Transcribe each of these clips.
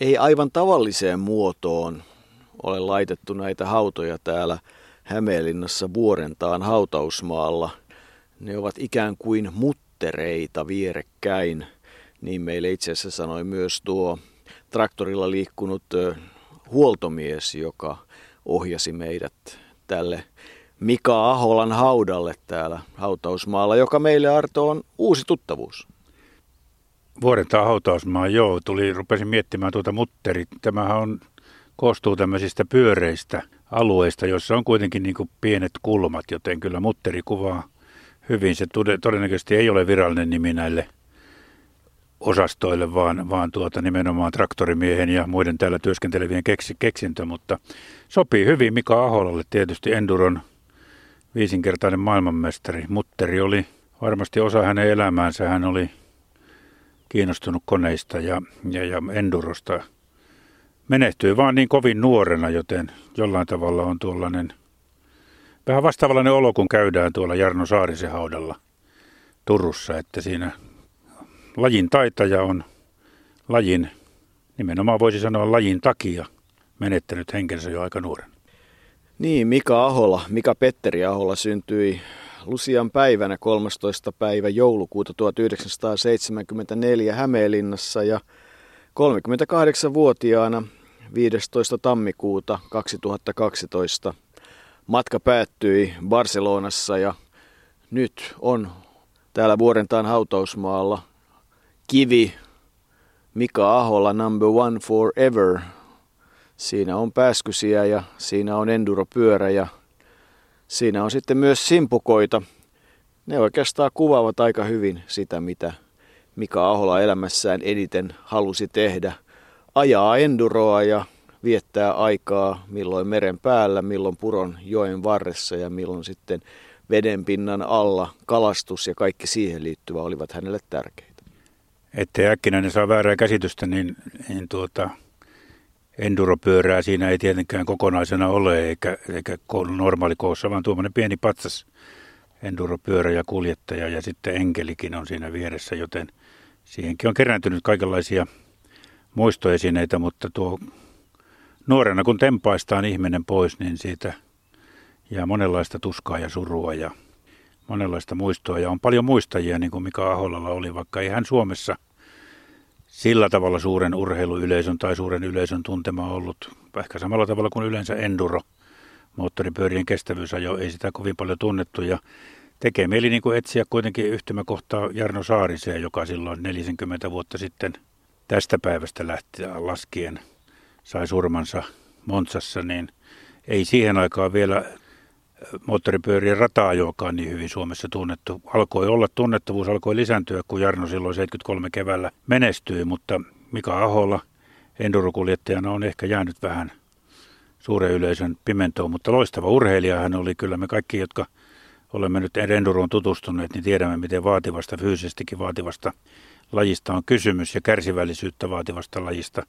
ei aivan tavalliseen muotoon ole laitettu näitä hautoja täällä Hämeenlinnassa Vuorentaan hautausmaalla. Ne ovat ikään kuin muttereita vierekkäin, niin meille itse asiassa sanoi myös tuo traktorilla liikkunut huoltomies, joka ohjasi meidät tälle Mika Aholan haudalle täällä hautausmaalla, joka meille Arto on uusi tuttavuus. Vuorentaa hautausmaa, joo. Tuli, rupesin miettimään tuota mutterit. Tämähän on, koostuu tämmöisistä pyöreistä alueista, joissa on kuitenkin niin pienet kulmat, joten kyllä mutteri kuvaa hyvin. Se todennäköisesti ei ole virallinen nimi näille osastoille, vaan, vaan tuota nimenomaan traktorimiehen ja muiden täällä työskentelevien keksi, keksintö, mutta sopii hyvin Mika Aholalle tietysti Enduron viisinkertainen maailmanmestari. Mutteri oli varmasti osa hänen elämäänsä. Hän oli kiinnostunut koneista ja, ja, ja endurosta. Menehtyi vaan niin kovin nuorena, joten jollain tavalla on tuollainen vähän vastaavallainen olo, kun käydään tuolla Jarno Saarisen haudalla Turussa, että siinä lajin taitaja on lajin, nimenomaan voisi sanoa lajin takia, menettänyt henkensä jo aika nuoren. Niin, Mika Ahola, Mika Petteri Ahola syntyi Lusian päivänä 13. päivä joulukuuta 1974 Hämeenlinnassa ja 38-vuotiaana 15. tammikuuta 2012 matka päättyi Barcelonassa ja nyt on täällä Vuorentaan hautausmaalla kivi Mika Ahola number one forever. Siinä on pääskysiä ja siinä on enduropyörä ja Siinä on sitten myös simpukoita. Ne oikeastaan kuvaavat aika hyvin sitä, mitä Mika Ahola elämässään eniten halusi tehdä. Ajaa enduroa ja viettää aikaa milloin meren päällä, milloin puron joen varressa ja milloin sitten vedenpinnan alla kalastus ja kaikki siihen liittyvä olivat hänelle tärkeitä. Ettei äkkinäinen saa väärää käsitystä, niin, niin tuota, enduropyörää siinä ei tietenkään kokonaisena ole, eikä, eikä normaali koossa, vaan tuommoinen pieni patsas enduropyörä ja kuljettaja ja sitten enkelikin on siinä vieressä, joten siihenkin on kerääntynyt kaikenlaisia muistoesineitä, mutta tuo nuorena kun tempaistaan ihminen pois, niin siitä jää monenlaista tuskaa ja surua ja monenlaista muistoa. Ja on paljon muistajia, niin kuin Mika Aholalla oli, vaikka ei hän Suomessa – sillä tavalla suuren urheiluyleisön tai suuren yleisön tuntema ollut. Ehkä samalla tavalla kuin yleensä enduro, moottoripyörien kestävyysajo, ei sitä kovin paljon tunnettu. Ja tekee mieli niin kuin etsiä kuitenkin yhtymäkohtaa Jarno Saariseen, joka silloin 40 vuotta sitten tästä päivästä lähtien laskien sai surmansa Montsassa, niin ei siihen aikaan vielä moottoripyörien rata on niin hyvin Suomessa tunnettu. Alkoi olla tunnettavuus, alkoi lisääntyä, kun Jarno silloin 73 keväällä menestyi, mutta Mika Ahola endurokuljettajana on ehkä jäänyt vähän suuren yleisön pimentoon, mutta loistava urheilija hän oli kyllä me kaikki, jotka olemme nyt enduroon tutustuneet, niin tiedämme, miten vaativasta, fyysisestikin vaativasta lajista on kysymys ja kärsivällisyyttä vaativasta lajista.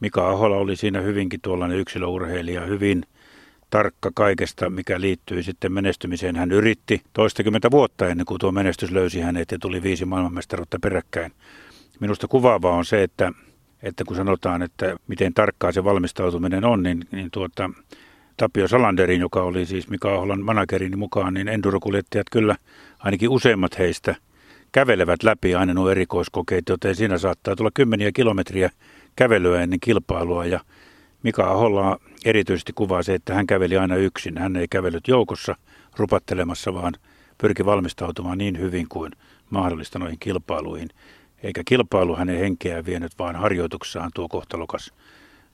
Mika Ahola oli siinä hyvinkin tuollainen yksilöurheilija, hyvin tarkka kaikesta, mikä liittyy sitten menestymiseen. Hän yritti toistakymmentä vuotta ennen kuin tuo menestys löysi hänet ja tuli viisi maailmanmestaruutta peräkkäin. Minusta kuvaavaa on se, että, että kun sanotaan, että miten tarkkaa se valmistautuminen on, niin, niin tuota, Tapio Salanderin, joka oli siis Mika Aholan managerin mukaan, niin endurokuljettajat kyllä, ainakin useimmat heistä, kävelevät läpi aina nuo erikoiskokeet, joten siinä saattaa tulla kymmeniä kilometriä kävelyä ennen kilpailua ja Mika Aholla erityisesti kuvaa se, että hän käveli aina yksin. Hän ei kävellyt joukossa rupattelemassa, vaan pyrki valmistautumaan niin hyvin kuin mahdollista noihin kilpailuihin. Eikä kilpailu hänen henkeään vienyt, vaan harjoituksessaan tuo kohtalokas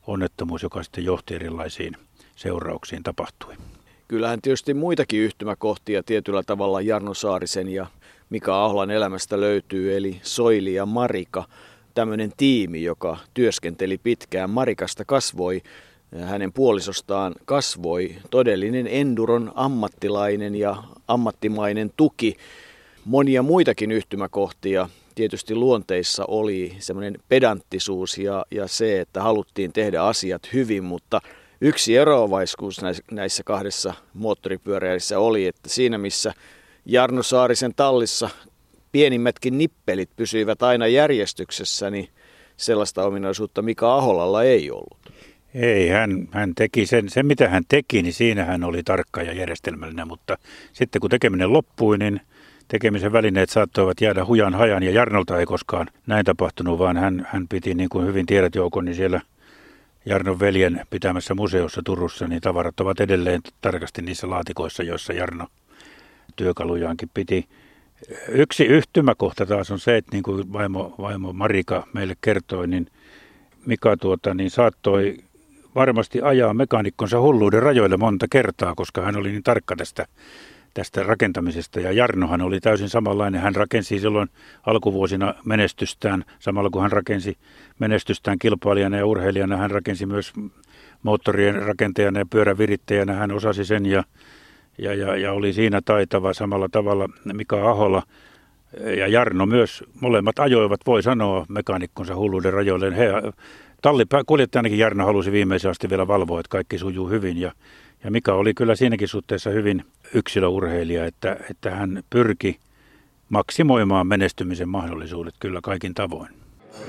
onnettomuus, joka sitten johti erilaisiin seurauksiin tapahtui. Kyllähän tietysti muitakin yhtymäkohtia tietyllä tavalla Jarno Saarisen ja Mika Aholan elämästä löytyy, eli Soili ja Marika – tämmöinen tiimi, joka työskenteli pitkään. Marikasta kasvoi, hänen puolisostaan kasvoi todellinen enduron ammattilainen ja ammattimainen tuki. Monia muitakin yhtymäkohtia tietysti luonteissa oli semmoinen pedanttisuus ja, ja se, että haluttiin tehdä asiat hyvin, mutta yksi eroavaisuus näissä kahdessa moottoripyöräilijässä oli, että siinä missä Jarno Saarisen tallissa pienimmätkin nippelit pysyivät aina järjestyksessä, niin sellaista ominaisuutta, mikä Aholalla ei ollut. Ei, hän, hän teki sen, sen, mitä hän teki, niin siinä hän oli tarkka ja järjestelmällinen, mutta sitten kun tekeminen loppui, niin tekemisen välineet saattoivat jäädä hujan hajan ja Jarnolta ei koskaan näin tapahtunut, vaan hän, hän piti niin kuin hyvin tiedät joukon, niin siellä Jarnon veljen pitämässä museossa Turussa, niin tavarat ovat edelleen tarkasti niissä laatikoissa, joissa Jarno työkalujaankin piti. Yksi yhtymäkohta taas on se, että niin kuin vaimo, vaimo Marika meille kertoi, niin Mika tuota, niin saattoi varmasti ajaa mekaanikkonsa hulluuden rajoille monta kertaa, koska hän oli niin tarkka tästä, tästä rakentamisesta. Ja Jarnohan oli täysin samanlainen. Hän rakensi silloin alkuvuosina menestystään, samalla kun hän rakensi menestystään kilpailijana ja urheilijana. Hän rakensi myös moottorien rakentajana ja pyörävirittäjänä. Hän osasi sen ja, ja, ja, ja oli siinä taitava samalla tavalla Mika Aholla. Ja Jarno myös, molemmat ajoivat, voi sanoa, mekaanikkonsa hulluuden rajoilleen. He Tallikuljettajanakin Jarno halusi viimeisen asti vielä valvoa, että kaikki sujuu hyvin. Ja, ja Mika oli kyllä siinäkin suhteessa hyvin yksilöurheilija, että, että hän pyrki maksimoimaan menestymisen mahdollisuudet kyllä kaikin tavoin.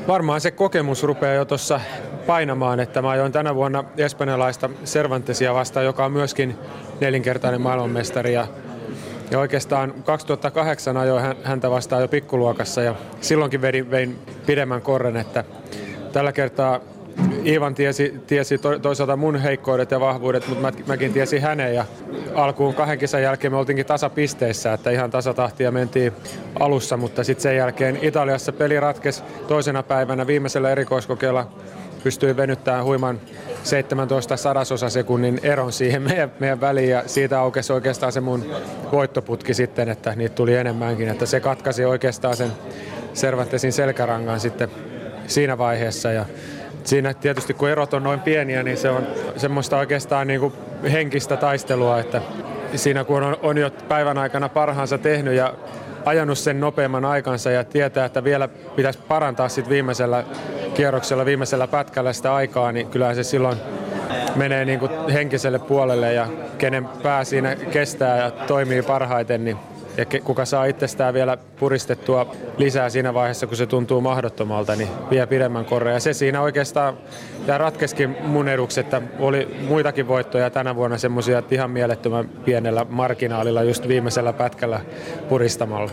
Varmaan se kokemus rupeaa jo tuossa painamaan, että mä ajoin tänä vuonna espanjalaista Cervantesia vastaan, joka on myöskin nelinkertainen maailmanmestari. Ja, ja oikeastaan 2008 ajoin häntä vastaan jo pikkuluokassa ja silloinkin vein, vein pidemmän korren, että Tällä kertaa Ivan tiesi, tiesi toisaalta mun heikkoudet ja vahvuudet, mutta mä, mäkin tiesin hänen ja alkuun kahden kisan jälkeen me oltiinkin tasapisteissä, että ihan tasatahtia mentiin alussa, mutta sitten sen jälkeen Italiassa peli ratkesi toisena päivänä viimeisellä erikoiskokeella pystyi venyttämään huiman 17 sadasosa sekunnin eron siihen meidän, meidän väliin ja siitä aukesi oikeastaan se mun voittoputki sitten, että niitä tuli enemmänkin, että se katkaisi oikeastaan sen Cervantesin selkärangan sitten siinä vaiheessa. Ja siinä tietysti kun erot on noin pieniä, niin se on semmoista oikeastaan niin kuin henkistä taistelua, että siinä kun on, on jo päivän aikana parhaansa tehnyt ja ajanut sen nopeamman aikansa ja tietää, että vielä pitäisi parantaa sit viimeisellä kierroksella, viimeisellä pätkällä sitä aikaa, niin kyllä se silloin menee niin kuin henkiselle puolelle ja kenen pää siinä kestää ja toimii parhaiten, niin ja kuka saa itsestään vielä puristettua lisää siinä vaiheessa, kun se tuntuu mahdottomalta, niin vie pidemmän korre. Ja se siinä oikeastaan tämä ratkeskin mun eduksi, että oli muitakin voittoja tänä vuonna semmoisia ihan mielettömän pienellä marginaalilla just viimeisellä pätkällä puristamalla.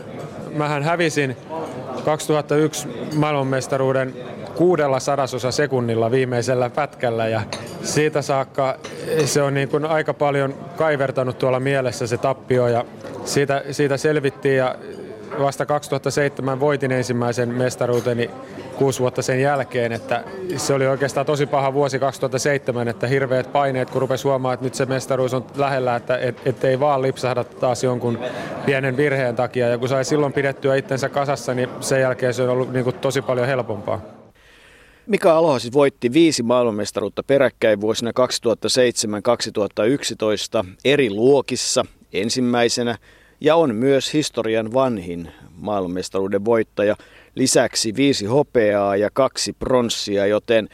Mähän hävisin 2001 maailmanmestaruuden kuudella sadasosa sekunnilla viimeisellä pätkällä ja siitä saakka se on niin kuin aika paljon kaivertanut tuolla mielessä se tappio ja siitä, siitä selvittiin ja vasta 2007 voitin ensimmäisen mestaruuteni kuusi vuotta sen jälkeen, että se oli oikeastaan tosi paha vuosi 2007, että hirveät paineet, kun rupesi huomaamaan, että nyt se mestaruus on lähellä, että et, ettei vaan lipsahda taas jonkun pienen virheen takia. Ja kun sai silloin pidettyä itsensä kasassa, niin sen jälkeen se on ollut niin kuin tosi paljon helpompaa. Mika Aloha siis voitti viisi maailmanmestaruutta peräkkäin vuosina 2007-2011 eri luokissa ensimmäisenä ja on myös historian vanhin maailmanmestaruuden voittaja. Lisäksi viisi hopeaa ja kaksi pronssia, joten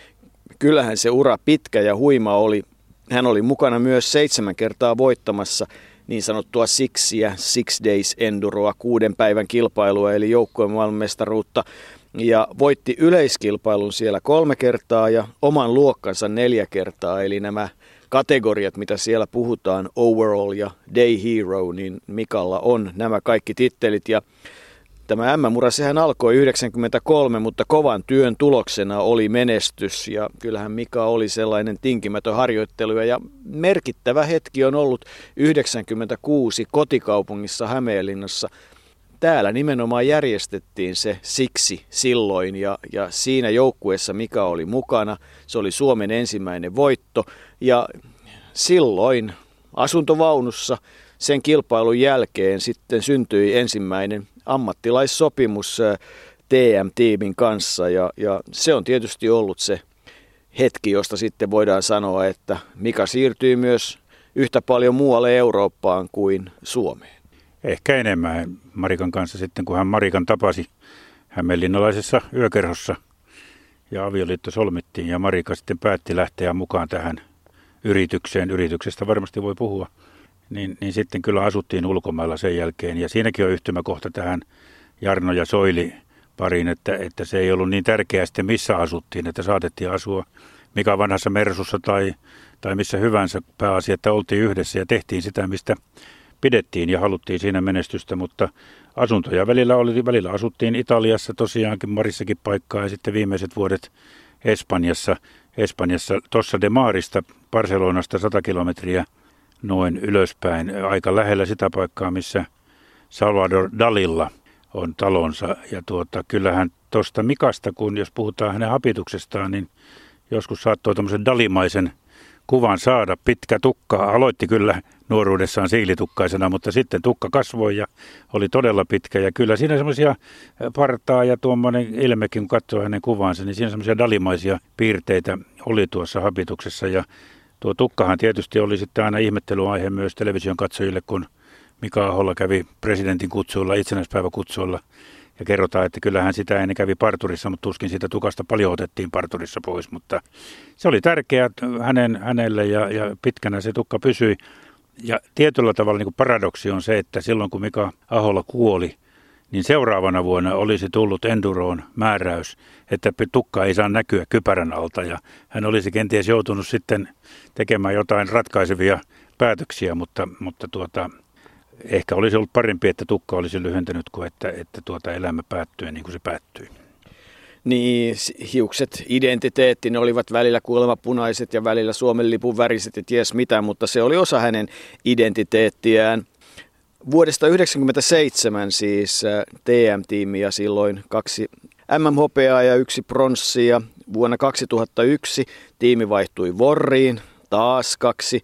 kyllähän se ura pitkä ja huima oli. Hän oli mukana myös seitsemän kertaa voittamassa niin sanottua Sixiä, Six Days Enduroa, kuuden päivän kilpailua eli joukkueen maailmanmestaruutta ja voitti yleiskilpailun siellä kolme kertaa ja oman luokkansa neljä kertaa, eli nämä kategoriat, mitä siellä puhutaan, overall ja day hero, niin Mikalla on nämä kaikki tittelit. Ja Tämä M-mura, sehän alkoi 93, mutta kovan työn tuloksena oli menestys. Ja kyllähän Mika oli sellainen tinkimätön harjoittelu ja merkittävä hetki on ollut 96 kotikaupungissa Hämeenlinnassa – täällä nimenomaan järjestettiin se siksi silloin ja, ja siinä joukkueessa mikä oli mukana. Se oli Suomen ensimmäinen voitto ja silloin asuntovaunussa sen kilpailun jälkeen sitten syntyi ensimmäinen ammattilaissopimus TM-tiimin kanssa ja, ja se on tietysti ollut se hetki, josta sitten voidaan sanoa, että Mika siirtyy myös yhtä paljon muualle Eurooppaan kuin Suomeen. Ehkä enemmän Marikan kanssa sitten, kun hän Marikan tapasi Hämeenlinnalaisessa yökerhossa ja avioliitto solmittiin ja Marika sitten päätti lähteä mukaan tähän yritykseen. Yrityksestä varmasti voi puhua. Niin, niin sitten kyllä asuttiin ulkomailla sen jälkeen ja siinäkin on yhtymäkohta tähän Jarno ja Soili pariin, että, että se ei ollut niin tärkeää sitten missä asuttiin, että saatettiin asua mikä vanhassa Mersussa tai, tai missä hyvänsä pääasia, että oltiin yhdessä ja tehtiin sitä, mistä pidettiin ja haluttiin siinä menestystä, mutta asuntoja välillä oli, välillä asuttiin Italiassa tosiaankin Marissakin paikkaa ja sitten viimeiset vuodet Espanjassa. Espanjassa tuossa De Marista, Barcelonasta 100 kilometriä noin ylöspäin, aika lähellä sitä paikkaa, missä Salvador Dalilla on talonsa. Ja tuota, kyllähän tuosta Mikasta, kun jos puhutaan hänen hapituksestaan, niin joskus saattoi tämmöisen dalimaisen kuvan saada. Pitkä tukka aloitti kyllä nuoruudessaan siilitukkaisena, mutta sitten tukka kasvoi ja oli todella pitkä. Ja kyllä siinä semmoisia partaa ja tuommoinen ilmekin, kun katsoo hänen kuvaansa, niin siinä semmoisia dalimaisia piirteitä oli tuossa habituksessa. Ja tuo tukkahan tietysti oli sitten aina ihmettelyaihe myös television katsojille, kun Mika Aholla kävi presidentin kutsuilla, itsenäispäiväkutsuilla ja kerrotaan, että kyllähän sitä ennen kävi parturissa, mutta tuskin siitä tukasta paljon otettiin parturissa pois. Mutta se oli tärkeää hänen, hänelle ja, ja pitkänä se tukka pysyi. Ja tietyllä tavalla niin kuin paradoksi on se, että silloin kun Mika Aholla kuoli, niin seuraavana vuonna olisi tullut Enduroon määräys, että tukka ei saa näkyä kypärän alta. Ja hän olisi kenties joutunut sitten tekemään jotain ratkaisevia päätöksiä, mutta, mutta tuota, ehkä olisi ollut parempi, että tukka olisi lyhentänyt kuin että, että tuota elämä päättyi niin kuin se päättyi. Niin, hiukset, identiteetti, ne olivat välillä kuulemma punaiset ja välillä Suomen lipun väriset ja ties mitä, mutta se oli osa hänen identiteettiään. Vuodesta 1997 siis äh, TM-tiimiä silloin kaksi MMHPA ja yksi pronssia. Vuonna 2001 tiimi vaihtui Vorriin, taas kaksi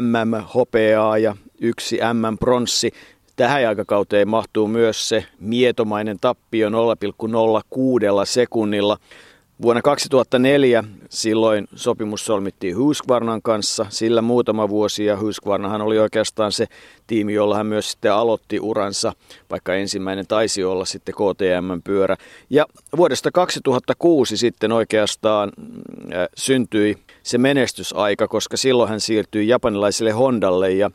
MM-hopeaa ja yksi MM-pronssi. Tähän aikakauteen mahtuu myös se mietomainen tappio 0,06 sekunnilla. Vuonna 2004 silloin sopimus solmittiin Husqvarnan kanssa, sillä muutama vuosi ja Husqvarnahan oli oikeastaan se tiimi, jolla hän myös sitten aloitti uransa, vaikka ensimmäinen taisi olla sitten KTM-pyörä. Ja vuodesta 2006 sitten oikeastaan äh, syntyi se menestysaika, koska silloin hän siirtyi japanilaiselle Hondalle ja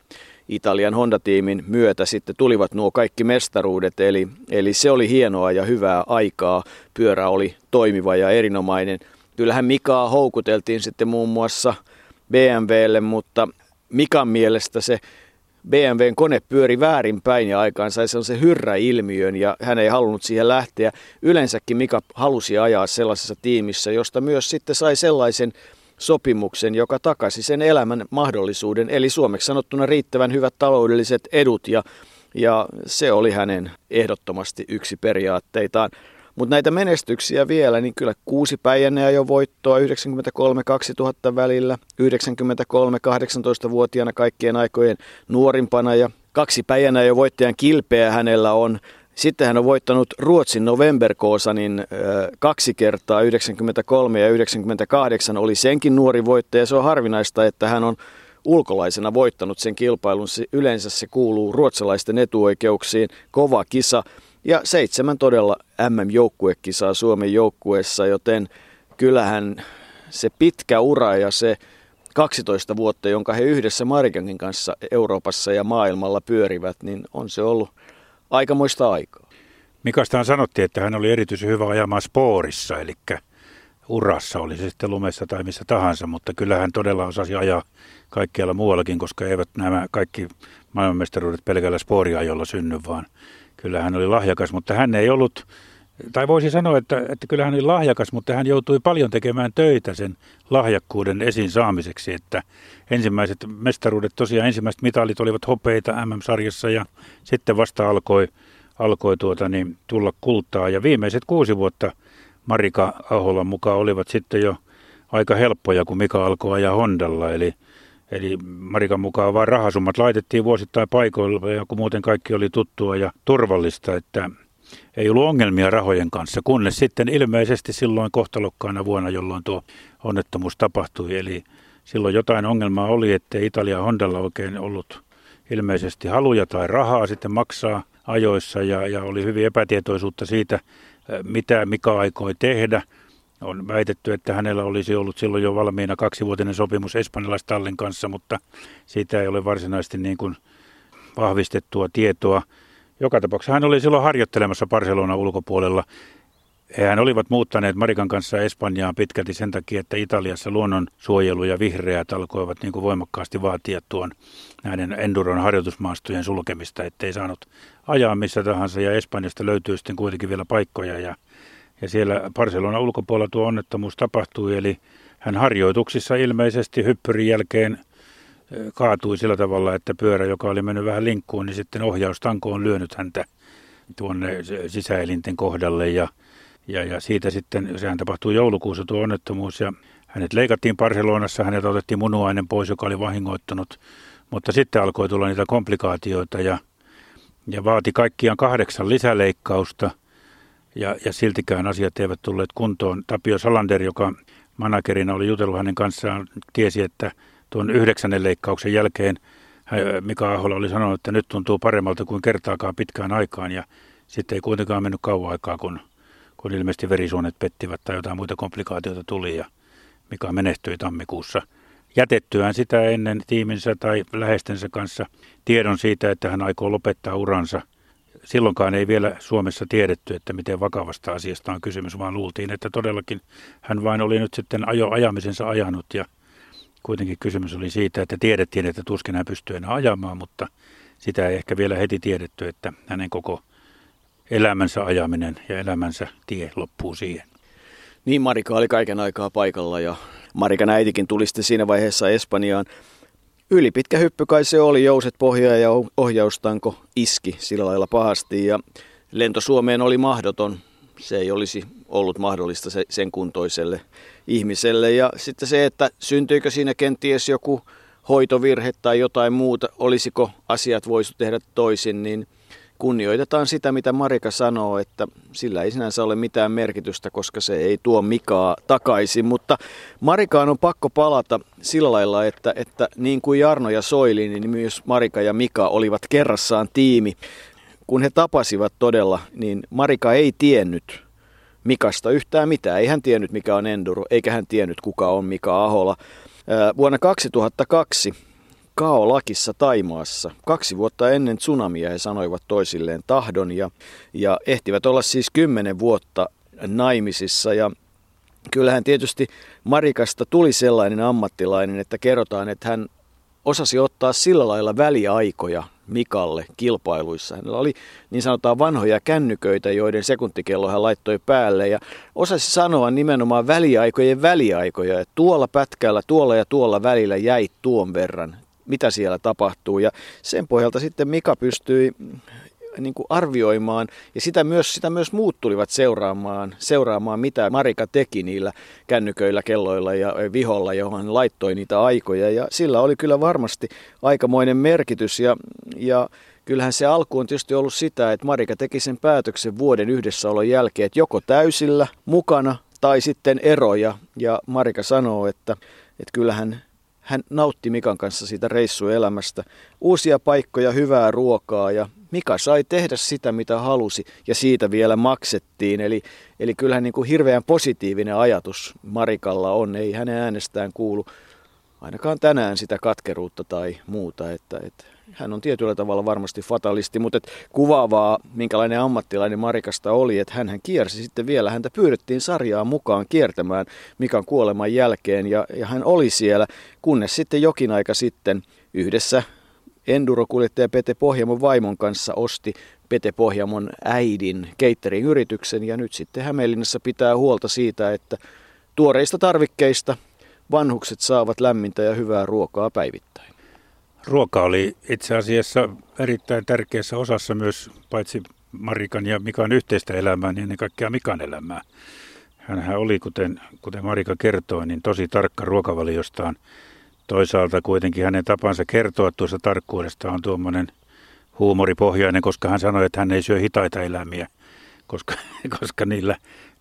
Italian Honda-tiimin myötä sitten tulivat nuo kaikki mestaruudet, eli, eli se oli hienoa ja hyvää aikaa. Pyörä oli toimiva ja erinomainen. Kyllähän Mikaa houkuteltiin sitten muun muassa BMWlle, mutta Mikan mielestä se BMWn kone pyöri väärinpäin ja aikaan sai sellaisen hyrräilmiön ja hän ei halunnut siihen lähteä. Yleensäkin Mika halusi ajaa sellaisessa tiimissä, josta myös sitten sai sellaisen sopimuksen, joka takasi sen elämän mahdollisuuden, eli suomeksi sanottuna riittävän hyvät taloudelliset edut, ja, ja se oli hänen ehdottomasti yksi periaatteitaan. Mutta näitä menestyksiä vielä, niin kyllä kuusi päijänneä jo voittoa 93-2000 välillä, 93-18-vuotiaana kaikkien aikojen nuorimpana ja kaksi päijänneä jo voittajan kilpeä hänellä on sitten hän on voittanut Ruotsin Novemberkoosanin kaksi kertaa, 93 ja 98 oli senkin nuori voittaja. Se on harvinaista, että hän on ulkolaisena voittanut sen kilpailun. Yleensä se kuuluu ruotsalaisten etuoikeuksiin. Kova kisa ja seitsemän todella MM-joukkuekisaa Suomen joukkueessa, joten kyllähän se pitkä ura ja se 12 vuotta, jonka he yhdessä Marikankin kanssa Euroopassa ja maailmalla pyörivät, niin on se ollut – aikamoista aikaa. Mikastaan sanottiin, että hän oli erityisen hyvä ajamaan spoorissa, eli urassa, oli se sitten lumessa tai missä tahansa, mutta kyllä hän todella osasi ajaa kaikkialla muuallakin, koska eivät nämä kaikki maailmanmestaruudet pelkällä spooriajolla synny, vaan kyllä hän oli lahjakas, mutta hän ei ollut, tai voisi sanoa, että, että kyllä hän oli lahjakas, mutta hän joutui paljon tekemään töitä sen lahjakkuuden esiin saamiseksi, että ensimmäiset mestaruudet, tosiaan ensimmäiset mitalit olivat hopeita MM-sarjassa ja sitten vasta alkoi, alkoi tuota, niin, tulla kultaa. Ja viimeiset kuusi vuotta Marika Aholan mukaan olivat sitten jo aika helppoja, kun Mika alkoi ajaa Hondalla, eli Eli Marikan mukaan vain rahasummat laitettiin vuosittain paikoille, ja kun muuten kaikki oli tuttua ja turvallista, että ei ollut ongelmia rahojen kanssa, kunnes sitten ilmeisesti silloin kohtalokkaana vuonna, jolloin tuo onnettomuus tapahtui. Eli silloin jotain ongelmaa oli, että Italia Hondalla oikein ollut ilmeisesti haluja tai rahaa sitten maksaa ajoissa ja, ja oli hyvin epätietoisuutta siitä, mitä Mika aikoi tehdä. On väitetty, että hänellä olisi ollut silloin jo valmiina kaksivuotinen sopimus espanjalaistallin kanssa, mutta siitä ei ole varsinaisesti niin kuin vahvistettua tietoa. Joka tapauksessa hän oli silloin harjoittelemassa Barcelona ulkopuolella. Hehän olivat muuttaneet Marikan kanssa Espanjaan pitkälti sen takia, että Italiassa luonnonsuojelu ja vihreät alkoivat niin kuin voimakkaasti vaatia tuon näiden Enduron harjoitusmaastojen sulkemista, ettei saanut ajaa missä tahansa. Ja Espanjasta löytyy sitten kuitenkin vielä paikkoja ja, ja siellä Barcelona ulkopuolella tuo onnettomuus tapahtui, eli hän harjoituksissa ilmeisesti hyppyrin jälkeen kaatui sillä tavalla, että pyörä, joka oli mennyt vähän linkkuun, niin sitten ohjaustanko on lyönyt häntä tuonne sisäelinten kohdalle ja, ja, ja siitä sitten, sehän tapahtui joulukuussa tuo onnettomuus ja hänet leikattiin Barcelonassa, hänet otettiin munuainen pois, joka oli vahingoittanut, mutta sitten alkoi tulla niitä komplikaatioita ja, ja vaati kaikkiaan kahdeksan lisäleikkausta ja, ja siltikään asiat eivät tulleet kuntoon. Tapio Salander, joka managerina oli jutellut hänen kanssaan, tiesi, että tuon yhdeksännen leikkauksen jälkeen Mika Ahola oli sanonut, että nyt tuntuu paremmalta kuin kertaakaan pitkään aikaan ja sitten ei kuitenkaan mennyt kauan aikaa, kun, kun ilmeisesti verisuonet pettivät tai jotain muita komplikaatioita tuli ja Mika menehtyi tammikuussa jätettyään sitä ennen tiiminsä tai läheistensä kanssa tiedon siitä, että hän aikoo lopettaa uransa. Silloinkaan ei vielä Suomessa tiedetty, että miten vakavasta asiasta on kysymys, vaan luultiin, että todellakin hän vain oli nyt sitten ajo ajamisensa ajanut ja kuitenkin kysymys oli siitä, että tiedettiin, että tuskin hän pystyy enää ajamaan, mutta sitä ei ehkä vielä heti tiedetty, että hänen koko elämänsä ajaminen ja elämänsä tie loppuu siihen. Niin Marika oli kaiken aikaa paikalla ja Marikan äitikin tuli sitten siinä vaiheessa Espanjaan. Ylipitkä hyppy kai se oli, jouset pohjaa ja ohjaustanko iski sillä lailla pahasti ja lento Suomeen oli mahdoton. Se ei olisi ollut mahdollista sen kuntoiselle ihmiselle. Ja sitten se, että syntyykö siinä kenties joku hoitovirhe tai jotain muuta, olisiko asiat voisu tehdä toisin, niin kunnioitetaan sitä, mitä Marika sanoo, että sillä ei sinänsä ole mitään merkitystä, koska se ei tuo Mikaa takaisin. Mutta Marikaan on pakko palata sillä lailla, että, että niin kuin Jarno ja Soili, niin myös Marika ja Mika olivat kerrassaan tiimi. Kun he tapasivat todella, niin Marika ei tiennyt Mikasta yhtään mitään. Ei hän tiennyt, mikä on Enduro, eikä hän tiennyt, kuka on Mika Ahola. Vuonna 2002 Kaolakissa Taimaassa. Kaksi vuotta ennen tsunamia he sanoivat toisilleen tahdon ja, ja ehtivät olla siis kymmenen vuotta naimisissa. Ja kyllähän tietysti Marikasta tuli sellainen ammattilainen, että kerrotaan, että hän osasi ottaa sillä lailla väliaikoja Mikalle kilpailuissa. Hänellä oli niin sanotaan vanhoja kännyköitä, joiden sekuntikello hän laittoi päälle ja osasi sanoa nimenomaan väliaikojen väliaikoja, että tuolla pätkällä, tuolla ja tuolla välillä jäi tuon verran, mitä siellä tapahtuu. Ja sen pohjalta sitten Mika pystyi niin kuin arvioimaan. Ja sitä myös, sitä myös muut tulivat seuraamaan, seuraamaan, mitä Marika teki niillä kännyköillä, kelloilla ja viholla, johon laittoi niitä aikoja. Ja sillä oli kyllä varmasti aikamoinen merkitys. Ja, ja kyllähän se alku on tietysti ollut sitä, että Marika teki sen päätöksen vuoden yhdessäolon jälkeen, että joko täysillä mukana tai sitten eroja. Ja Marika sanoo, että, että kyllähän hän nautti Mikan kanssa siitä reissuelämästä. Uusia paikkoja, hyvää ruokaa ja Mika sai tehdä sitä, mitä halusi ja siitä vielä maksettiin. Eli, eli kyllähän niin kuin hirveän positiivinen ajatus Marikalla on. Ei hänen äänestään kuulu ainakaan tänään sitä katkeruutta tai muuta. Että, että hän on tietyllä tavalla varmasti fatalisti, mutta et kuvaavaa, minkälainen ammattilainen Marikasta oli, että hän kiersi sitten vielä, häntä pyydettiin sarjaan mukaan kiertämään Mikan kuoleman jälkeen ja, ja hän oli siellä, kunnes sitten jokin aika sitten yhdessä Endurokuljettaja Pete Pohjamon vaimon kanssa osti Pete Pohjamon äidin catering-yrityksen ja nyt sitten Hämeenlinnassa pitää huolta siitä, että tuoreista tarvikkeista vanhukset saavat lämmintä ja hyvää ruokaa päivittäin. Ruoka oli itse asiassa erittäin tärkeässä osassa myös paitsi Marikan ja Mikan yhteistä elämää, niin ennen kaikkea Mikan elämää. Hänhän oli, kuten, kuten Marika kertoi, niin tosi tarkka ruokavaliostaan. Toisaalta kuitenkin hänen tapansa kertoa tuossa tarkkuudesta on tuommoinen huumoripohjainen, koska hän sanoi, että hän ei syö hitaita eläimiä, koska, koska niillä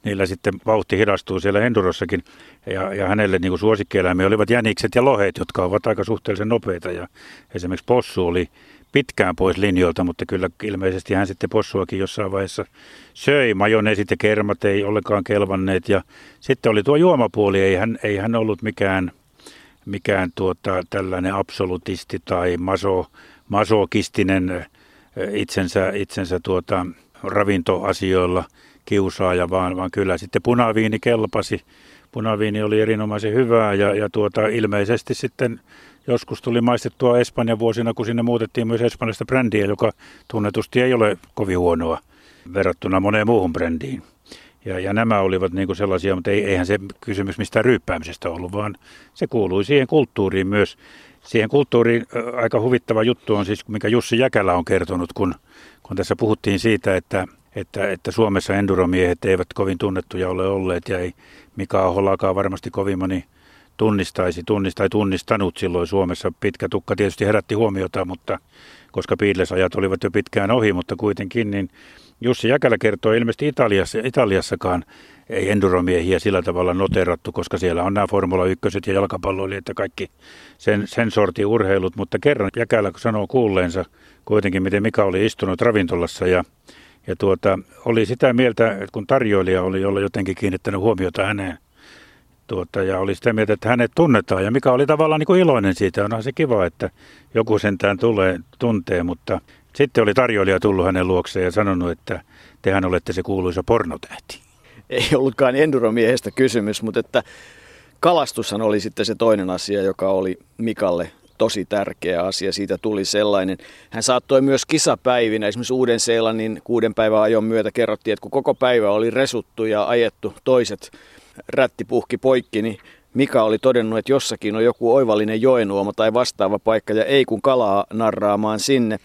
niillä sitten vauhti hidastuu siellä Endurossakin. Ja, ja hänelle niin suosikkieläimiä olivat jänikset ja lohet, jotka ovat aika suhteellisen nopeita. Ja esimerkiksi possu oli pitkään pois linjoilta, mutta kyllä ilmeisesti hän sitten possuakin jossain vaiheessa söi. Majoneesit ja kermat ei ollenkaan kelvanneet. Ja sitten oli tuo juomapuoli, ei hän, ei hän ollut mikään, mikään tuota, tällainen absolutisti tai maso, masokistinen itsensä, itsensä tuota, ravintoasioilla – kiusaaja, vaan, vaan kyllä sitten punaviini kelpasi. Punaviini oli erinomaisen hyvää ja, ja tuota, ilmeisesti sitten joskus tuli maistettua Espanjan vuosina, kun sinne muutettiin myös espanjalaista brändiä, joka tunnetusti ei ole kovin huonoa verrattuna moneen muuhun brändiin. Ja, ja nämä olivat niin kuin sellaisia, mutta ei, eihän se kysymys mistään ryyppäämisestä ollut, vaan se kuului siihen kulttuuriin myös. Siihen kulttuuriin aika huvittava juttu on siis, mikä Jussi Jäkälä on kertonut, kun, kun tässä puhuttiin siitä, että, että, että Suomessa enduromiehet eivät kovin tunnettuja ole olleet ja ei Mika Aholakaan varmasti kovin moni tunnistaisi, tunnista, tai tunnistanut silloin Suomessa. Pitkä tukka tietysti herätti huomiota, mutta koska piilesajat olivat jo pitkään ohi, mutta kuitenkin, niin Jussi Jäkälä kertoo ilmeisesti Italiassa, Italiassakaan ei enduromiehiä sillä tavalla noterattu, koska siellä on nämä Formula 1 ja jalkapalloilijat ja kaikki sen, sen sortin urheilut, mutta kerran Jäkälä sanoo kuulleensa kuitenkin, miten Mika oli istunut ravintolassa ja, ja tuota, oli sitä mieltä, että kun tarjoilija oli jolla jotenkin kiinnittänyt huomiota häneen, tuota, ja oli sitä mieltä, että hänet tunnetaan. Ja mikä oli tavallaan niin kuin iloinen siitä, onhan se kiva, että joku sentään tulee, tuntee, mutta sitten oli tarjoilija tullut hänen luokseen ja sanonut, että tehän olette se kuuluisa pornotähti. Ei ollutkaan enduromiehestä kysymys, mutta että kalastushan oli sitten se toinen asia, joka oli Mikalle tosi tärkeä asia. Siitä tuli sellainen. Hän saattoi myös kisapäivinä, esimerkiksi Uuden-Seelannin kuuden päivän ajon myötä kerrottiin, että kun koko päivä oli resuttu ja ajettu toiset rättipuhki poikki, niin Mika oli todennut, että jossakin on joku oivallinen joenuoma tai vastaava paikka ja ei kun kalaa narraamaan sinne.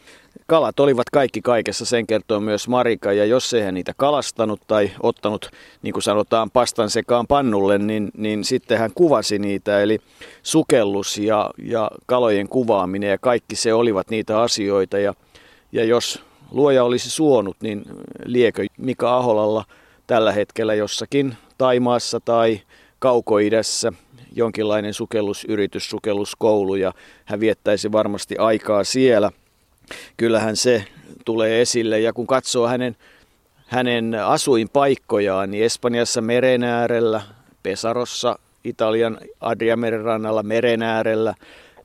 Kalat olivat kaikki kaikessa, sen kertoo myös Marika, ja jos ei hän niitä kalastanut tai ottanut, niin kuin sanotaan, pastan sekaan pannulle, niin, niin sitten hän kuvasi niitä, eli sukellus ja, ja kalojen kuvaaminen ja kaikki se olivat niitä asioita, ja, ja jos luoja olisi suonut, niin liekö Mika Aholalla tällä hetkellä jossakin Taimaassa tai Kaukoidässä jonkinlainen sukellusyritys, sukelluskoulu ja hän viettäisi varmasti aikaa siellä. Kyllähän se tulee esille ja kun katsoo hänen, hänen asuinpaikkojaan, niin Espanjassa meren äärellä, Pesarossa, Italian Adriameren rannalla meren äärellä,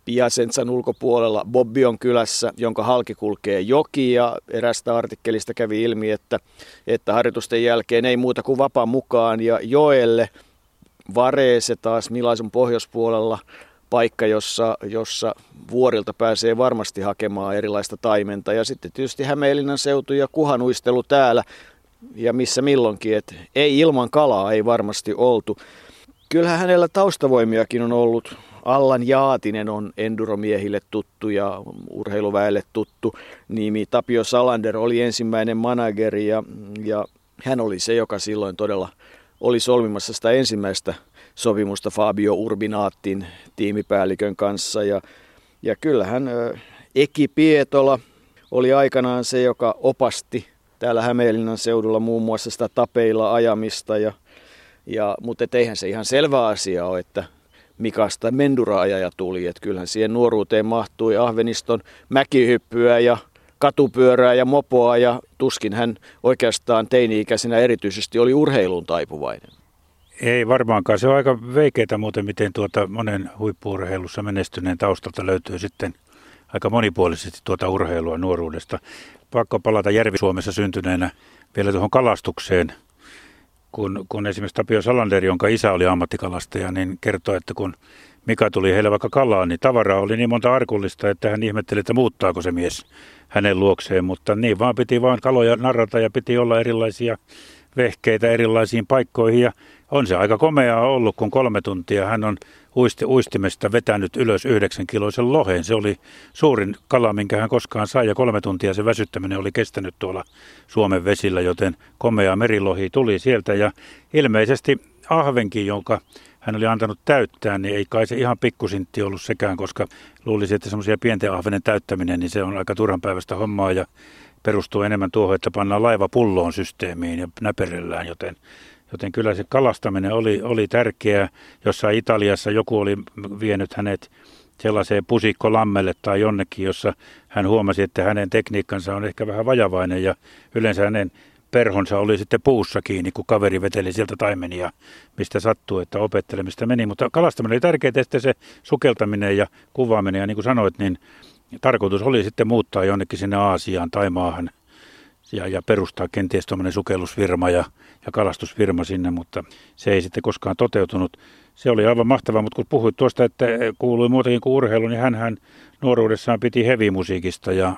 Piacenzan ulkopuolella Bobbion kylässä, jonka halki kulkee joki ja erästä artikkelista kävi ilmi, että, että harjoitusten jälkeen ei muuta kuin vapaa mukaan ja joelle Vareese taas Milaisun pohjoispuolella paikka, jossa, jossa vuorilta pääsee varmasti hakemaan erilaista taimenta. Ja sitten tietysti Hämeenlinnan seutu ja kuhanuistelu täällä ja missä milloinkin, että ei ilman kalaa ei varmasti oltu. Kyllähän hänellä taustavoimiakin on ollut. Allan Jaatinen on enduromiehille tuttu ja urheiluväelle tuttu nimi. Tapio Salander oli ensimmäinen manageri ja, ja hän oli se, joka silloin todella oli solmimassa sitä ensimmäistä sopimusta Fabio Urbinaattin tiimipäällikön kanssa. Ja, ja kyllähän Eki Pietola oli aikanaan se, joka opasti täällä Hämeenlinnan seudulla muun muassa sitä tapeilla ajamista. Ja, ja, mutta eihän se ihan selvä asia ole, että Mikasta menduraajaja tuli. Että kyllähän siihen nuoruuteen mahtui Ahveniston mäkihyppyä ja katupyörää ja mopoa ja tuskin hän oikeastaan teini-ikäisenä erityisesti oli urheiluun taipuvainen. Ei varmaankaan. Se on aika veikeitä muuten, miten tuota monen huippuurheilussa menestyneen taustalta löytyy sitten aika monipuolisesti tuota urheilua nuoruudesta. Pakko palata Järvi-Suomessa syntyneenä vielä tuohon kalastukseen, kun, kun esimerkiksi Tapio Salander, jonka isä oli ammattikalastaja, niin kertoi, että kun Mika tuli heille vaikka kalaa, niin tavaraa oli niin monta arkullista, että hän ihmetteli, että muuttaako se mies hänen luokseen, mutta niin vaan piti vaan kaloja narrata ja piti olla erilaisia vehkeitä erilaisiin paikkoihin ja on se aika komeaa ollut, kun kolme tuntia hän on uisti, uistimesta vetänyt ylös yhdeksän kiloisen loheen. Se oli suurin kala, minkä hän koskaan sai ja kolme tuntia se väsyttäminen oli kestänyt tuolla Suomen vesillä, joten komea merilohi tuli sieltä ja ilmeisesti ahvenkin, jonka hän oli antanut täyttää, niin ei kai se ihan pikkusintti ollut sekään, koska luulisi, että semmoisia pienten ahvenen täyttäminen, niin se on aika turhan päivästä hommaa ja perustuu enemmän tuohon, että pannaan laiva pulloon systeemiin ja näperellään, joten, joten kyllä se kalastaminen oli, oli tärkeää. Jossain Italiassa joku oli vienyt hänet sellaiseen pusikkolammelle tai jonnekin, jossa hän huomasi, että hänen tekniikkansa on ehkä vähän vajavainen ja yleensä hänen perhonsa oli sitten puussa kiinni, kun kaveri veteli sieltä taimenia, mistä sattuu, että opettelemista meni. Mutta kalastaminen oli tärkeää, että se sukeltaminen ja kuvaaminen, ja niin kuin sanoit, niin tarkoitus oli sitten muuttaa jonnekin sinne Aasiaan tai maahan ja, ja perustaa kenties tuommoinen sukellusfirma ja, ja kalastusfirma sinne, mutta se ei sitten koskaan toteutunut. Se oli aivan mahtavaa, mutta kun puhuit tuosta, että kuului muutakin kuin urheilu, niin hän nuoruudessaan piti hevimusiikista ja,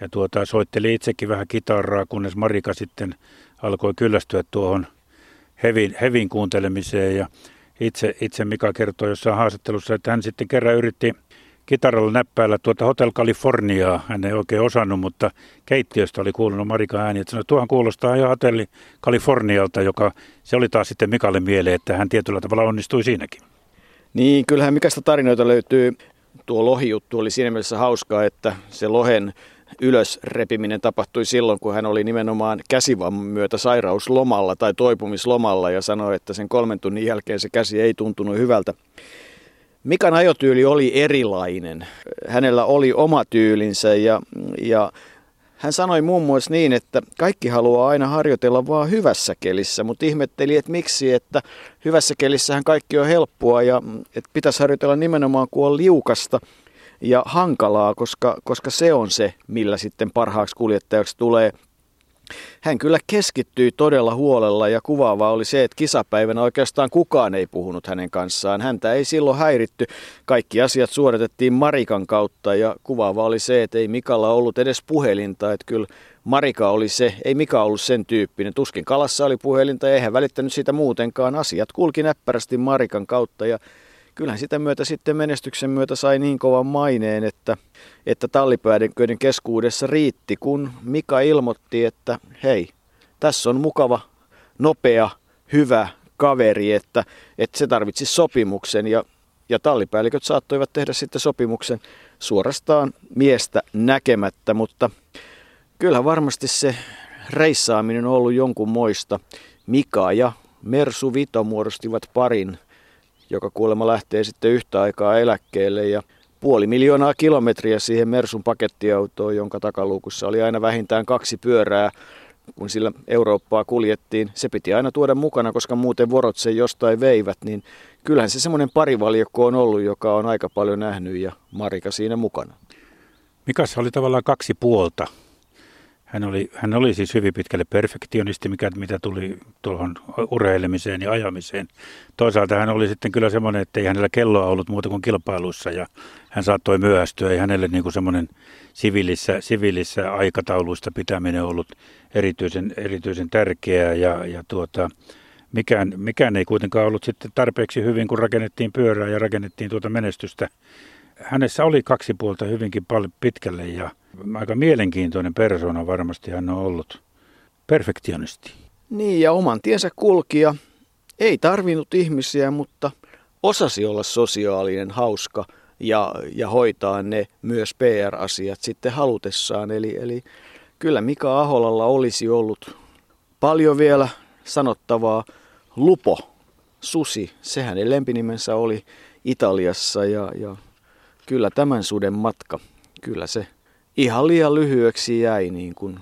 ja tuota, soitteli itsekin vähän kitaraa, kunnes Marika sitten alkoi kyllästyä tuohon hevin, hevin kuuntelemiseen ja itse, itse Mika kertoi jossain haastattelussa, että hän sitten kerran yritti kitaralla näppäillä tuota Hotel Californiaa. Hän ei oikein osannut, mutta keittiöstä oli kuulunut Marika ääni, että sanoi, tuohan kuulostaa ihan Hotelli Californialta, joka se oli taas sitten Mikalle mieleen, että hän tietyllä tavalla onnistui siinäkin. Niin, kyllähän Mikasta tarinoita löytyy. Tuo lohijuttu oli siinä mielessä hauskaa, että se lohen ylös repiminen tapahtui silloin, kun hän oli nimenomaan käsivamman myötä sairauslomalla tai toipumislomalla ja sanoi, että sen kolmen tunnin jälkeen se käsi ei tuntunut hyvältä. Mikan ajotyyli oli erilainen. Hänellä oli oma tyylinsä ja, ja hän sanoi muun muassa niin, että kaikki haluaa aina harjoitella vaan hyvässä kelissä, mutta ihmetteli, että miksi, että hyvässä kelissähän kaikki on helppoa ja että pitäisi harjoitella nimenomaan kun on liukasta ja hankalaa, koska, koska se on se, millä sitten parhaaksi kuljettajaksi tulee. Hän kyllä keskittyi todella huolella ja kuvaavaa oli se, että kisapäivänä oikeastaan kukaan ei puhunut hänen kanssaan. Häntä ei silloin häiritty. Kaikki asiat suoritettiin Marikan kautta ja kuvaava oli se, että ei Mikalla ollut edes puhelinta. Että kyllä Marika oli se, ei Mika ollut sen tyyppinen. Tuskin kalassa oli puhelinta eihän välittänyt siitä muutenkaan. Asiat kulki näppärästi Marikan kautta ja kyllähän sitä myötä sitten menestyksen myötä sai niin kovan maineen, että, että tallipäälliköiden keskuudessa riitti, kun Mika ilmoitti, että hei, tässä on mukava, nopea, hyvä kaveri, että, että se tarvitsi sopimuksen ja, ja tallipäälliköt saattoivat tehdä sitten sopimuksen suorastaan miestä näkemättä, mutta kyllä varmasti se reissaaminen on ollut jonkun moista. Mika ja Mersu Vito muodostivat parin joka kuulemma lähtee sitten yhtä aikaa eläkkeelle ja puoli miljoonaa kilometriä siihen Mersun pakettiautoon, jonka takaluukussa oli aina vähintään kaksi pyörää, kun sillä Eurooppaa kuljettiin. Se piti aina tuoda mukana, koska muuten vorot sen jostain veivät, niin kyllähän se semmoinen parivaljakko on ollut, joka on aika paljon nähnyt ja Marika siinä mukana. Mikäs oli tavallaan kaksi puolta hän oli, hän oli siis hyvin pitkälle perfektionisti, mikä, mitä tuli tuohon urheilemiseen ja ajamiseen. Toisaalta hän oli sitten kyllä semmoinen, että ei hänellä kelloa ollut muuta kuin kilpailuissa ja hän saattoi myöhästyä. Ei hänelle niin semmoinen siviilissä, siviilissä aikatauluista pitäminen ollut erityisen, erityisen tärkeää ja, ja tuota, mikään, mikään ei kuitenkaan ollut sitten tarpeeksi hyvin, kun rakennettiin pyörää ja rakennettiin tuota menestystä. Hänessä oli kaksi puolta hyvinkin paljon pitkälle ja aika mielenkiintoinen persona varmasti hän on ollut. Perfektionisti. Niin ja oman tiensä kulkija. Ei tarvinnut ihmisiä, mutta osasi olla sosiaalinen, hauska ja, ja hoitaa ne myös PR-asiat sitten halutessaan. Eli, eli kyllä Mika Aholalla olisi ollut paljon vielä sanottavaa. Lupo, susi, sehän hänen lempinimensä oli Italiassa ja, ja kyllä tämän suden matka, kyllä se ihan liian lyhyeksi jäi niin kuin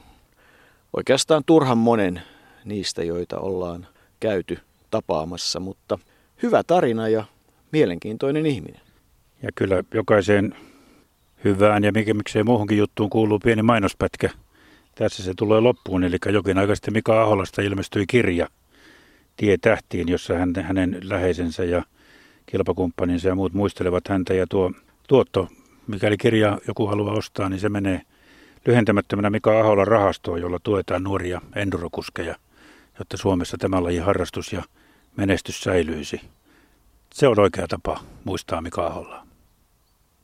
oikeastaan turhan monen niistä, joita ollaan käyty tapaamassa, mutta hyvä tarina ja mielenkiintoinen ihminen. Ja kyllä jokaiseen hyvään ja miksei muuhunkin juttuun kuuluu pieni mainospätkä. Tässä se tulee loppuun, eli jokin aika sitten Mika Aholasta ilmestyi kirja Tie tähtiin, jossa hän, hänen läheisensä ja kilpakumppaninsa ja muut muistelevat häntä. Ja tuo tuotto mikäli kirja joku haluaa ostaa, niin se menee lyhentämättömänä Mika Aholan rahastoon, jolla tuetaan nuoria endurokuskeja, jotta Suomessa tämä laji harrastus ja menestys säilyisi. Se on oikea tapa muistaa Mika Aholla.